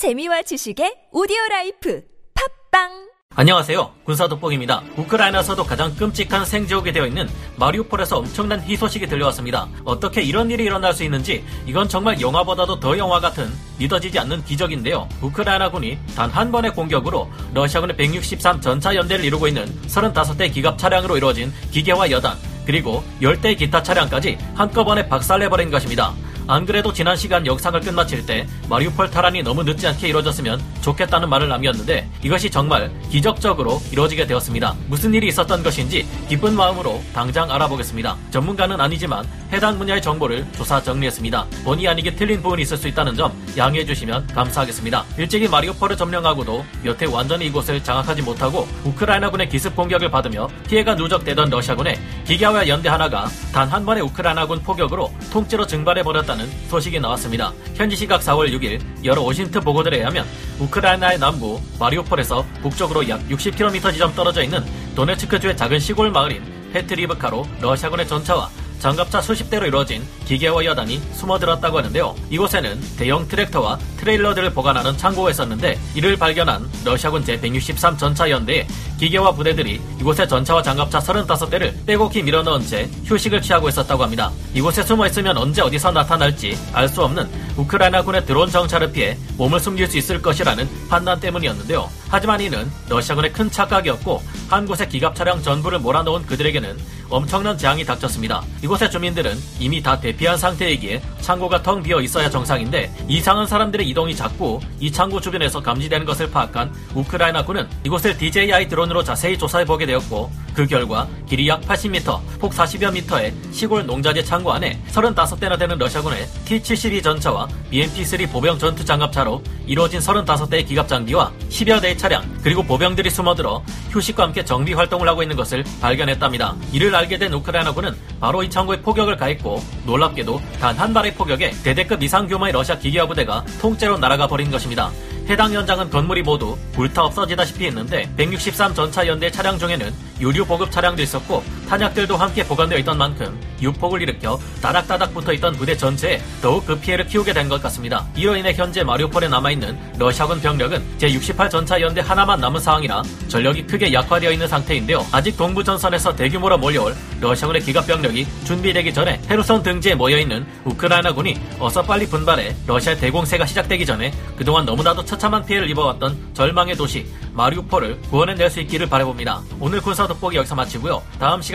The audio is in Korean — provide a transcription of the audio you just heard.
재미와 지식의 오디오 라이프 팟빵 안녕하세요. 군사 돋보기입니다. 우크라이나에서도 가장 끔찍한 생지옥이 되어 있는 마리우폴에서 엄청난 희소식이 들려왔습니다. 어떻게 이런 일이 일어날 수 있는지 이건 정말 영화보다도 더 영화 같은 믿어지지 않는 기적인데요. 우크라이나군이 단 한 번의 공격으로 러시아군의 163 전차 연대를 이루고 있는 35대 기갑 차량으로 이루어진 기계화 여단 그리고 10대의 기타 차량까지 한꺼번에 박살내버린 것입니다. 안 그래도 지난 시간 영상을 끝마칠 때 마리우폴 탈환이 너무 늦지 않게 이루어졌으면 좋겠다는 말을 남겼는데 이것이 정말 기적적으로 이루어지게 되었습니다. 무슨 일이 있었던 것인지 기쁜 마음으로 당장 알아보겠습니다. 전문가는 아니지만 해당 분야의 정보를 조사 정리했습니다. 본의 아니게 틀린 부분이 있을 수 있다는 점 양해해 주시면 감사하겠습니다. 일찍이 마리우폴을 점령하고도 몇해 완전히 이곳을 장악하지 못하고 우크라이나군의 기습 공격을 받으며 피해가 누적되던 러시아군의 기계화 연대 하나가 단 한 번의 우크라이나군 포격으로 통째로 증발해 버렸다는 소식이 나왔습니다. 현지 시각 4월 6일 여러 오신트 보고들에 의하면 우크라이나의 남부 마리우폴에서 북쪽으로 약 60km 지점 떨어져 있는 도네츠크주의 작은 시골 마을인 페트리브카로 러시아군의 전차와 장갑차 수십 대로 이루어진 기계화 여단이 숨어들었다고 하는데요. 이곳에는 대형 트랙터와 트레일러들을 보관하는 창고가 있었는데 이를 발견한 러시아군 제163 전차 연대의 기계화 부대들이 이곳에 전차와 장갑차 35대를 빼곡히 밀어넣은 채 휴식을 취하고 있었다고 합니다. 이곳에 숨어 있으면 언제 어디서 나타날지 알 수 없는 우크라이나군의 드론 정찰을 피해 몸을 숨길 수 있을 것이라는 판단 때문이었는데요. 하지만 이는 러시아군의 큰 착각이었고 한 곳의 기갑 차량 전부를 몰아넣은 그들에게는 엄청난 재앙이 닥쳤습니다. 이곳의 주민들은 이미 다 대피한 상태이기에 창고가 텅 비어 있어야 정상인데 이상한 사람들의 이동이 자꾸 이 창고 주변에서 감지되는 것을 파악한 우크라이나군은 이곳을 DJI 드론으로 자세히 조사해 보게 되었고 그 결과 길이 약 80m, 폭 40여 미터의 시골 농자재 창고 안에 35대나 되는 러시아군의 T-72 전차와 BMP-3 보병 전투 장갑차로 이루어진 35대의 기갑 장비와 10여 대의 차량 그리고 보병들이 숨어들어 휴식과 함께 정비 활동을 하고 있는 것을 발견했답니다. 이를 알게 된 우크라이나군은 바로 이 창고에 포격을 가했고 놀랍게도 단 한 발의 포격에 대대급 이상 규모의 러시아 기계화 부대가 통째로 날아가 버린 것입니다. 해당 현장은 건물이 모두 불타 없어지다시피 했는데 163 전차 연대 차량 중에는 유류 보급 차량도 있었고 탄약들도 함께 보관되어 있던 만큼 유폭을 일으켜 다닥다닥 붙어 있던 부대 전체에 더욱 그 피해를 키우게 된 것 같습니다. 이로 인해 현재 마리오폴에 남아있는 러시아군 병력은 제68 전차 연대 하나만 남은 상황이라 전력이 크게 약화되어 있는 상태인데요. 아직 동부 전선에서 대규모로 몰려올 러시아군의 기갑 병력이 준비되기 전에 헤르손 등지에 모여있는 우크라이나군이 어서 빨리 분발해 러시아 대공세가 시작되기 전에 그동안 너무나도 처참한 피해를 입어왔던 절망의 도시 마리우폴을 구원해낼 수 있기를 바라봅니다. 오늘 군사 돋보기 여기서 마치고요. 다음